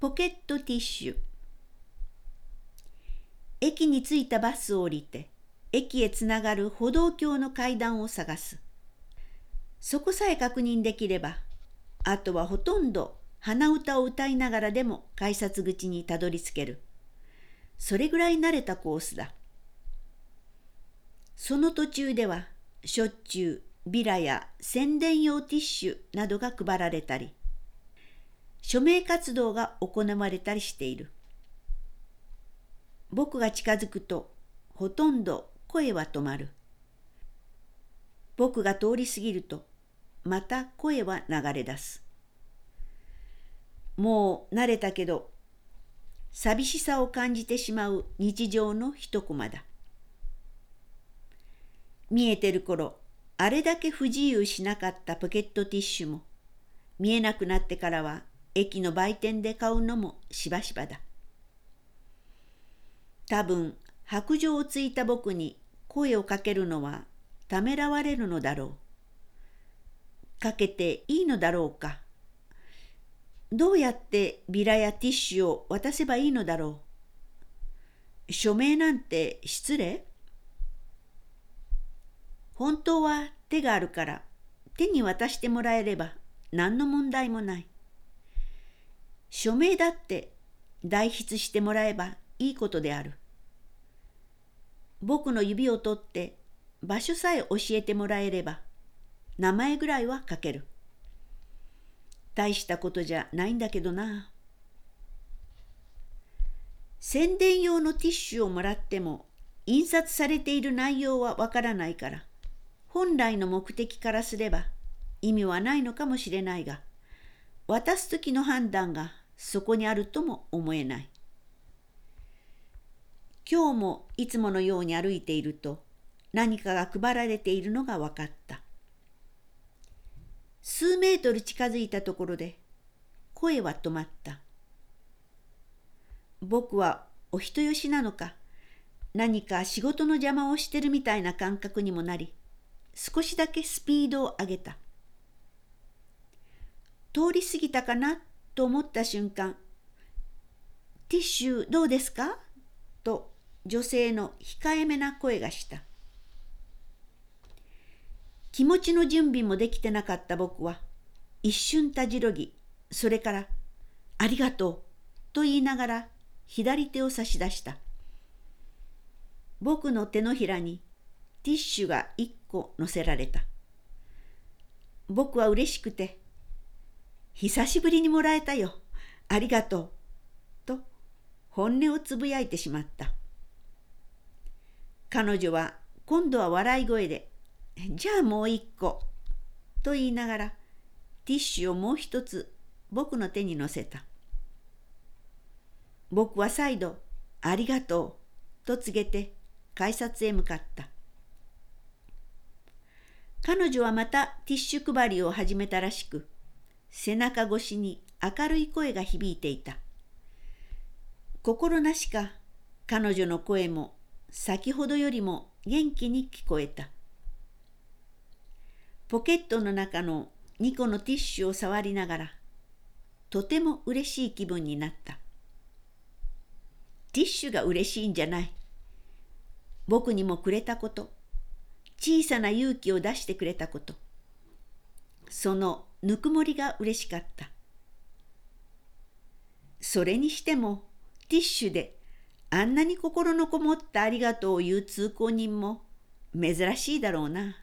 ポケットティッシュ。駅に着いたバスを降りて駅へつながる歩道橋の階段を探す。そこさえ確認できればあとはほとんど鼻歌を歌いながらでも改札口にたどり着ける。それぐらい慣れたコースだ。その途中ではしょっちゅうビラや宣伝用ティッシュなどが配られたり署名活動が行われたりしている。僕が近づくとほとんど声は止まる。僕が通り過ぎるとまた声は流れ出す。もう慣れたけど寂しさを感じてしまう日常の一コマだ。見えてる頃あれだけ不自由しなかったポケットティッシュも見えなくなってからは駅の売店で買うのもしばしばだ。多分白状をついた僕に声をかけるのはためらわれるのだろう。かけていいのだろうか。どうやってビラやティッシュを渡せばいいのだろう。署名なんて失礼本当は手があるから手に渡してもらえれば何の問題もない。署名だって代筆してもらえばいいことである。僕の指を取って場所さえ教えてもらえれば名前ぐらいは書ける。大したことじゃないんだけどな。宣伝用のティッシュをもらっても印刷されている内容はわからないから本来の目的からすれば意味はないのかもしれないが渡す時の判断がそこにあるとも思えない。今日もいつものように歩いていると何かが配られているのが分かった。数メートル近づいたところで声は止まった。僕はお人よしなのか何か仕事の邪魔をしてるみたいな感覚にもなり少しだけスピードを上げた。通り過ぎたかなと思った瞬間「ティッシュどうですか?」と女性の控えめな声がした気持ちの準備もできてなかった僕は一瞬たじろぎそれから「ありがとう」と言いながら左手を差し出した。僕の手のひらにティッシュが一個乗せられた。僕は嬉しくて久しぶりにもらえたよ。ありがとう。と本音をつぶやいてしまった。彼女は今度は笑い声で、じゃあもう一個。と言いながら、ティッシュをもう一つ僕の手に乗せた。僕は再度、ありがとう。と告げて改札へ向かった。彼女はまたティッシュ配りを始めたらしく、背中越しに明るい声が響いていた。心なしか彼女の声も先ほどよりも元気に聞こえた。ポケットの中の2個のティッシュを触りながら、とても嬉しい気分になった。ティッシュが嬉しいんじゃない。僕にもくれたこと、小さな勇気を出してくれたこと、そのぬくもりが嬉しかった。それにしてもティッシュであんなに心のこもったありがとうを言う通行人も珍しいだろうな。